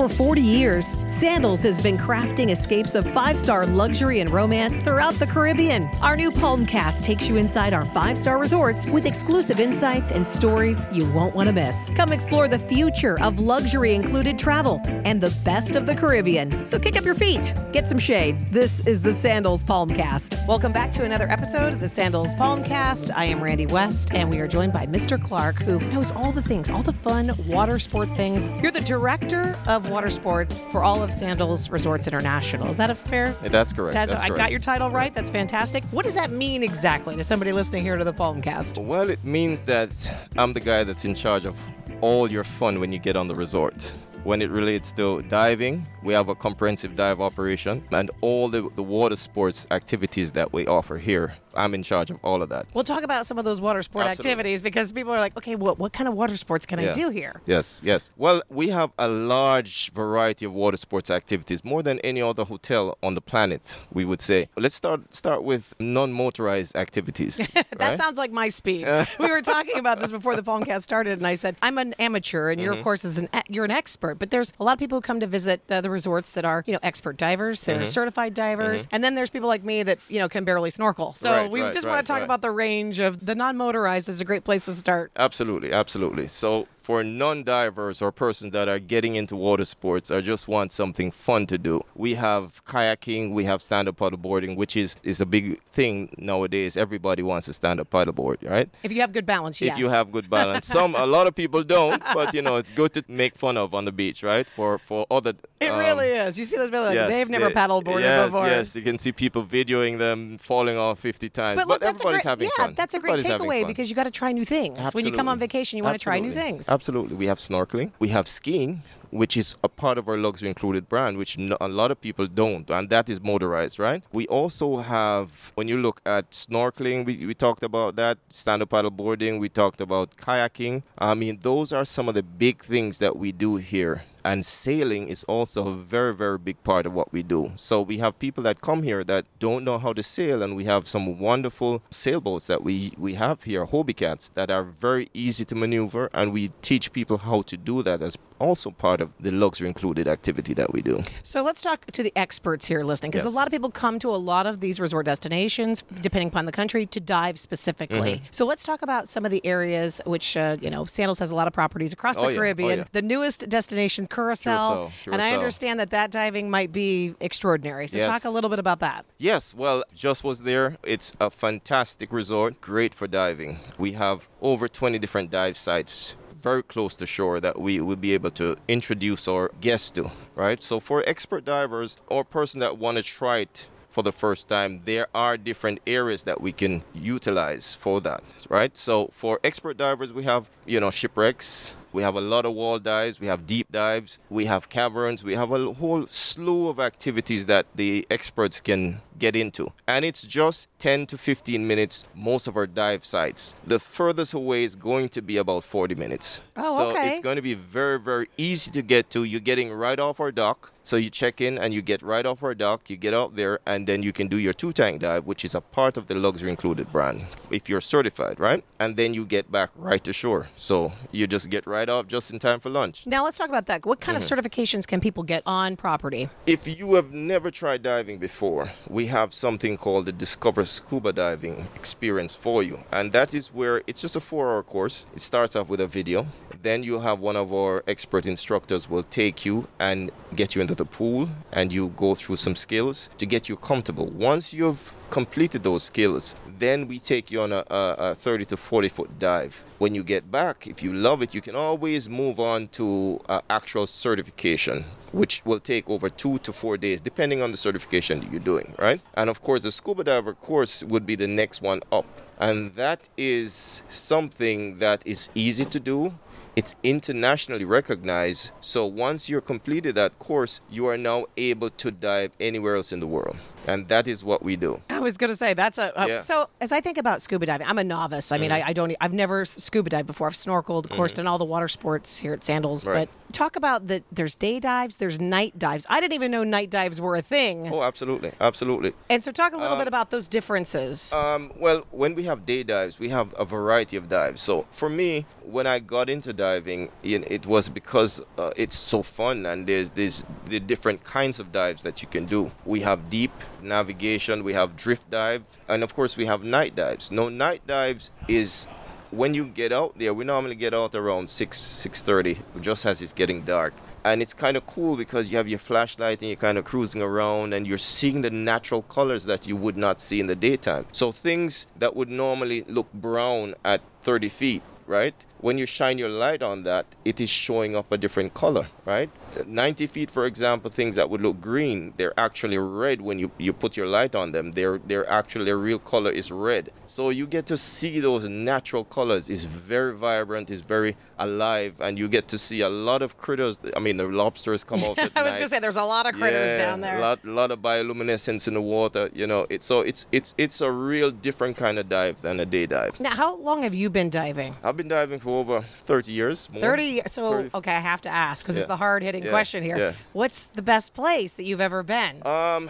For 40 years, Sandals has been crafting escapes of five star luxury and romance throughout the Caribbean. Our new Palmcast takes you inside our five star resorts with exclusive insights and stories you won't want to miss. Come explore the future of luxury included travel and the best of the Caribbean. So kick up your feet, get some shade. This is the Sandals Palmcast. Welcome back to another episode of the Sandals Palmcast. I am Randy West, and we are joined by Mr. Clark, who knows all the things, all the fun water sport things. You're the director of water sports for all of Sandals Resorts International. Is that a fair? That's correct. That's, That's I correct. got your title right. That's fantastic. What does that mean exactly to somebody listening here to the Palmcast? Well, it means that I'm the guy that's in charge of all your fun when you get on the resort. When it relates to diving, we have a comprehensive dive operation and all the, the water sports activities that we offer here. I'm in charge of all of that. We'll talk about some of those water sport Absolutely. activities because people are like, okay, what what kind of water sports can I do here? Yes, yes. Well, we have a large variety of water sports activities, more than any other hotel on the planet, we would say. Let's start start with non-motorized activities. That right? sounds like my speed. we were talking about this before the podcast started, and I said I'm an amateur, and you're Mm-hmm. of course is an you're an expert. But there's a lot of people who come to visit uh, the resorts that are you know expert divers, they're Mm-hmm. certified divers, and then there's people like me that you know can barely snorkel. So Right, we right, just want to talk right. about the range of the non-motorized is a great place to start. Absolutely, absolutely. So for non-divers or persons that are getting into water sports or just want something fun to do, we have kayaking, we have stand-up paddleboarding, which is is a big thing nowadays. Everybody wants to stand-up paddleboard, right? If you have good balance, yes. If you have good balance. Some a lot of people don't, but you know, it's good to make fun of on the beach, right? For for other It um, really is. You see those people like yes, they've never they- paddleboarded yes, before. Yes, you can see people videoing them falling off 50 times. But look, a everybody's great, having yeah, fun. that's a great Everybody's takeaway because you got to try new things. When you come on vacation, you want to try new things. Absolutely. We have snorkeling. We have skiing, which is a part of our luxury included brand, which a lot of people don't, and that is motorized, right? We also have, when you look at snorkeling, we, we talked about that, stand up paddle boarding, we talked about kayaking. I mean, those are some of the big things that we do here. And sailing is also a very, very big part of what we do. So we have people that come here that don't know how to sail, and we have some wonderful sailboats that we, we have here, Hobie Cats, that are very easy to maneuver, and we teach people how to do that as also part of the luxury included activity that we do. So let's talk to the experts here listening because Yes. a lot of people come to a lot of these resort destinations, depending upon the country, to dive specifically. Mm-hmm. So let's talk about some of the areas which, uh, you know, Sandals has a lot of properties across the Oh, yeah. Oh, Caribbean. yeah. The newest destination, Curacao. Curacao. And I understand that that diving might be extraordinary. So Yes. talk a little bit about that. Yes, well, just was there. It's a fantastic resort, great for diving. We have over 20 different dive sites very close to shore that we will be able to introduce our guests to, right? So for expert divers or person that want to try it for the first time, there are different areas that we can utilize for that, right? So for expert divers, we have, you know, shipwrecks, we have a lot of wall dives, we have deep dives, we have caverns, we have a whole slew of activities that the experts can get into. And it's just 10 to 15 minutes, most of our dive sites. The furthest away is going to be about 40 minutes. Oh, so okay. it's going to be very, very easy to get to. You're getting right off our dock. So you check in and you get right off our dock, you get out there, and then you can do your two tank dive, which is a part of the luxury included brand, if you're certified, right? And then you get back right to shore. So you just get right off just in time for lunch. Now let's talk about that. What kind Mm-hmm. of certifications can people get on property? If you have never tried diving before, we have something called the Discover Scuba Diving experience for you. And that is where it's just a four hour course. It starts off with a video. Then you have one of our expert instructors will take you and get you into the pool and you go through some skills to get you comfortable. Once you've completed those skills, then we take you on a, a, a 30 to 40 foot dive. When you get back, if you love it, you can always move on to uh, actual certification, which will take over two to four days, depending on the certification that you're doing, right? And of course, the scuba diver course would be the next one up. And that is something that is easy to do. It's internationally recognized. So once you're completed that course, you are now able to dive anywhere else in the world. And that is what we do. I was going to say that's a. Yeah. So as I think about scuba diving, I'm a novice. I mean, I, I don't. I've never scuba dived before. I've snorkeled, of course, done all the water sports here at Sandals. Right. But talk about that there's day dives, there's night dives. I didn't even know night dives were a thing. Oh, absolutely, absolutely. And so talk a little bit about those differences. Um, well, when we have day dives, we have a variety of dives. So for me, when I got into diving, it was because uh, it's so fun and there's there's the different kinds of dives that you can do. We have deep navigation, we have drift dive, and of course we have night dives. No, night dives is when you get out there, we normally get out around 6, 6.30, just as it's getting dark. And it's kind of cool because you have your flashlight and you're kind of cruising around and you're seeing the natural colors that you would not see in the daytime. So things that would normally look brown at 30 feet, right? When you shine your light on that, it is showing up a different color, right? 90 feet, for example, things that would look green, they're actually red when you, you put your light on them. They're, they're actually, their real color is red. So you get to see those natural colors. It's very vibrant, it's very alive, and you get to see a lot of critters. I mean, the lobsters come out I was going to say, there's a lot of critters yeah, down there. A lot, lot of bioluminescence in the water, you know. It, so it's, it's, it's a real different kind of dive than a day dive. Now, how long have you been diving? I've been diving for over 30 years. More. 30 So, 30. okay, I have to ask because yeah. it's the hard hitting yeah. question here. Yeah. What's the best place that you've ever been? Um,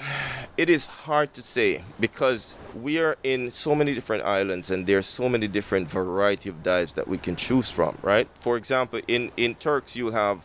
it is hard to say because we are in so many different islands and there's so many different variety of dives that we can choose from, right? For example, in in Turks you have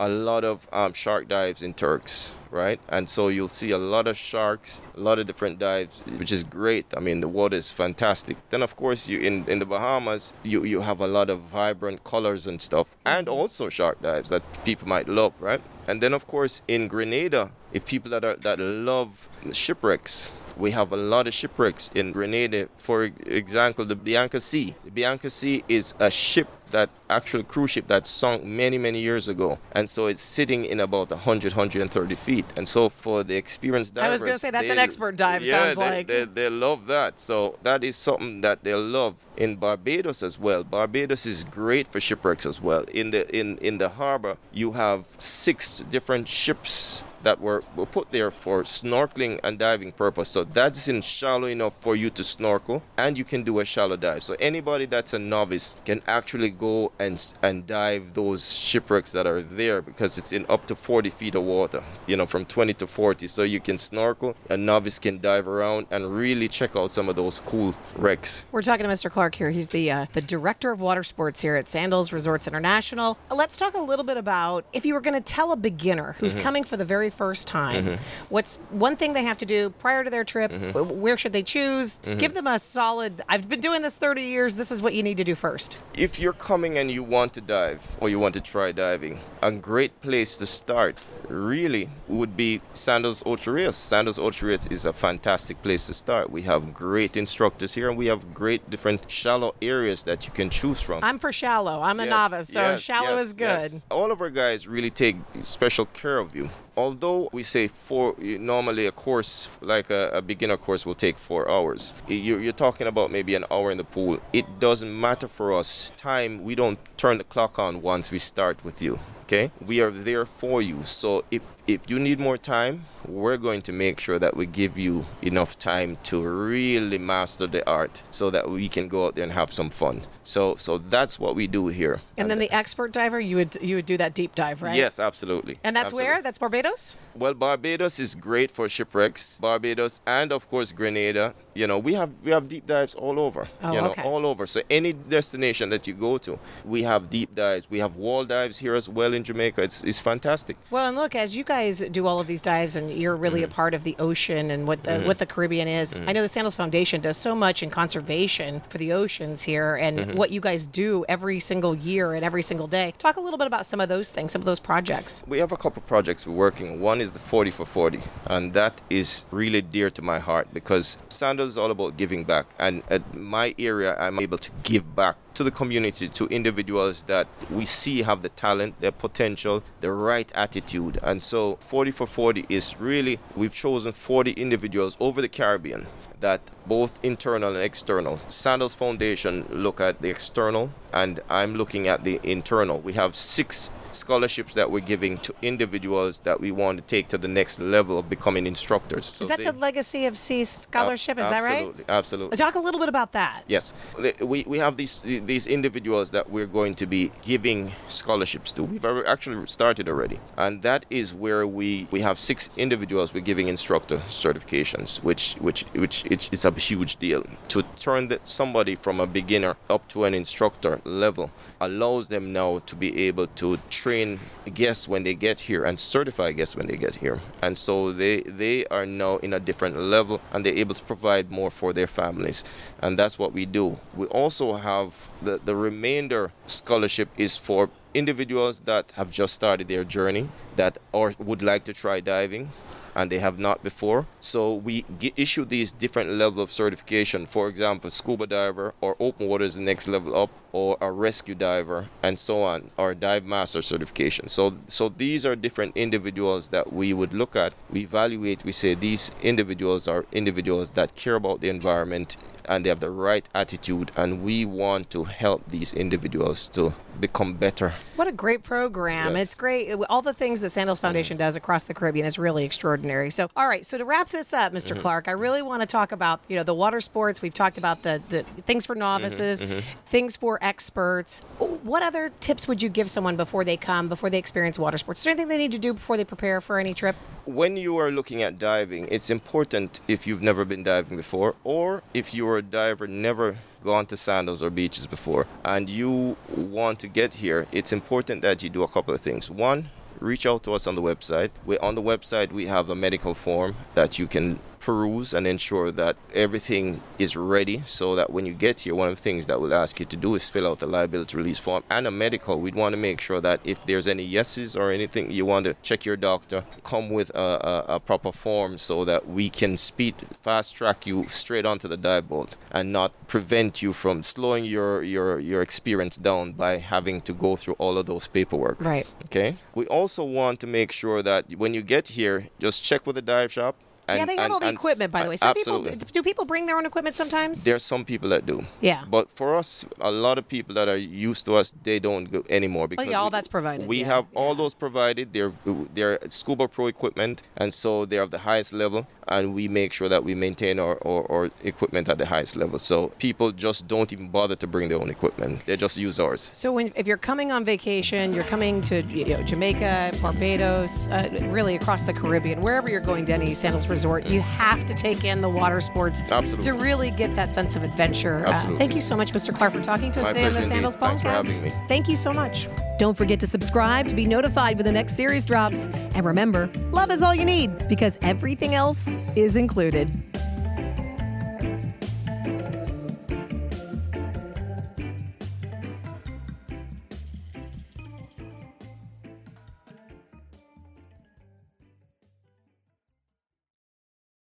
a lot of um, shark dives in Turks, right? And so you'll see a lot of sharks, a lot of different dives, which is great. I mean, the water is fantastic. Then, of course, you in, in the Bahamas, you, you have a lot of vibrant colors and stuff, and also shark dives that people might love, right? And then, of course, in Grenada, if people that are that love shipwrecks, we have a lot of shipwrecks in Grenada. For example, the Bianca C. The Bianca C is a ship that actual cruise ship that sunk many many years ago. And so it's sitting in about 100 130 feet. And so for the experienced divers i was going to say that's they, an expert dive yeah, sounds they, like. they, they love that. So that is something that they love in barbados as well. Barbados is great for shipwrecks as well. In the in in the harbor you have six different ships that were, were put there for snorkeling and diving purpose. So that's in shallow enough for you to snorkel and you can do a shallow dive. So anybody that's a novice can actually go and and dive those shipwrecks that are there because it's in up to 40 feet of water, you know, from 20 to 40. So you can snorkel, a novice can dive around and really check out some of those cool wrecks. We're talking to Mr. Clark here. He's the uh, the director of water sports here at Sandals Resorts International. Let's talk a little bit about if you were going to tell a beginner who's mm-hmm. coming for the very first time, mm-hmm. what's one thing they have to do prior to their trip? Mm-hmm. Where should they choose? Mm-hmm. Give them a solid, I've been doing this 30 years, this is what you need to do first. If you're coming and you want to dive or you want to try diving, a great place to start really would be Sandals Ocho Rios. Sandals Ocho is a fantastic place to start. We have great instructors here and we have great different shallow areas that you can choose from. I'm for shallow. I'm a yes, novice, so yes, shallow yes, is good. All of our guys really take special care of you although we say four, normally a course like a, a beginner course will take four hours. You're, you're, talking about maybe an hour in the pool. It doesn't matter for us. Time, we don't turn the clock on once we start with you okay? We are there for you. So if if you need more time we're going to make sure that we give you enough time to really master the art so that we can go out there and have some fun. So so that's what we do here. And, and then the expert diver you would you would do that deep dive right? Yes absolutely. And that's absolutely. where that's barbados? Well barbados is great for shipwrecks. Barbados and of course grenada you know we have we have deep dives all over oh, you know okay. all over so any destination that you go to we have deep dives we have wall dives here as well in Jamaica. It's, it's fantastic. Well, and look, as you guys do all of these dives and you're really mm-hmm. a part of the ocean and what the, mm-hmm. what the Caribbean is, mm-hmm. I know the Sandals Foundation does so much in conservation for the oceans here and mm-hmm. what you guys do every single year and every single day. Talk a little bit about some of those things, some of those projects. We have a couple projects we're working. One is the 40 for 40, and that is really dear to my heart because Sandals is all about giving back. And at my area, I'm able to give back to the community, to individuals that we see have the talent, the potential, the right attitude. And so 40 for 40 is really, we've chosen 40 individuals over the Caribbean that both internal and external. Sandals Foundation look at the external and I'm looking at the internal. We have six scholarships that we're giving to individuals that we want to take to the next level of becoming instructors. So Is that they- the Legacy of C scholarship? Is that right? Absolutely, absolutely. Talk a little bit about that. Yes, we, we have these these individuals that we're going to be giving scholarships to. We've actually started already, and that is where we, we have six individuals we're giving instructor certifications, which which which it's, it's a huge deal to turn the, somebody from a beginner up to an instructor level allows them now to be able to train guests when they get here and certify guests when they get here, and so they they are now in a different level and they're able to provide more for their families, and that's what we do. We also have the the remainder scholarship is for individuals that have just started their journey that or would like to try diving and they have not before. So we issue these different level of certification. For example, scuba diver or open water is the next level up, or a rescue diver, and so on, or dive master certification. So so these are different individuals that we would look at. We evaluate. We say these individuals are individuals that care about the environment and they have the right attitude, and we want to help these individuals to become better. What a great program. Yes. It's great. All the things that Sandals Foundation does across the Caribbean is really extraordinary. So, all right. So to wrap this up, mister Mm-hmm. Clark, I really want to talk about, you know, the water sports. We've talked about the, the things for novices, Mm-hmm, things for experts. What other tips would you give someone before they come, before they experience water sports? Is there anything they need to do before they prepare for any trip? When you are looking at diving, it's important if you've never been diving before, or if you're a diver never gone to sandals or beaches before, and you want to get here, it's important that you do a couple of things. One, reach out to us on the website. We on the website we have a medical form that you can peruse and ensure that everything is ready so that when you get here one of the things that we'll ask you to do is fill out the liability release form and a medical. We'd want to make sure that if there's any yeses or anything you want to check your doctor come with a, a, a proper form so that we can speed fast track you straight onto the dive boat and not prevent you from slowing your your your experience down by having to go through all of those paperwork. Right. okay? We also want to make sure that when you get here just check with the dive shop and, yeah, they have and- all the equipment, by the way. Some absolutely. people do people bring their own equipment sometimes? There's some people that do. Yeah. But for us, a lot of people that are used to us, they don't go anymore because yeah, all we- that's provided, We yeah, have all yeah. those provided. They're they're Scuba Pro equipment, and so they're of the highest level. And we make sure that we maintain our, our, our equipment at the highest level. So people just don't even bother to bring their own equipment. They just use ours. So when if you're coming on vacation, you're coming to you know, Jamaica, Barbados, uh, really across the Caribbean, wherever you're going to any sandals resort, you have to take in the water sports Absolutely. to really get that sense of adventure. Uh, thank you so much, Mr. Clark, for talking to us My today on the Sandals indeed. Thanks for podcast. having me. Thank you so much. Don't forget to subscribe to be notified when the next series drops. And remember, love is all you need because everything else is included.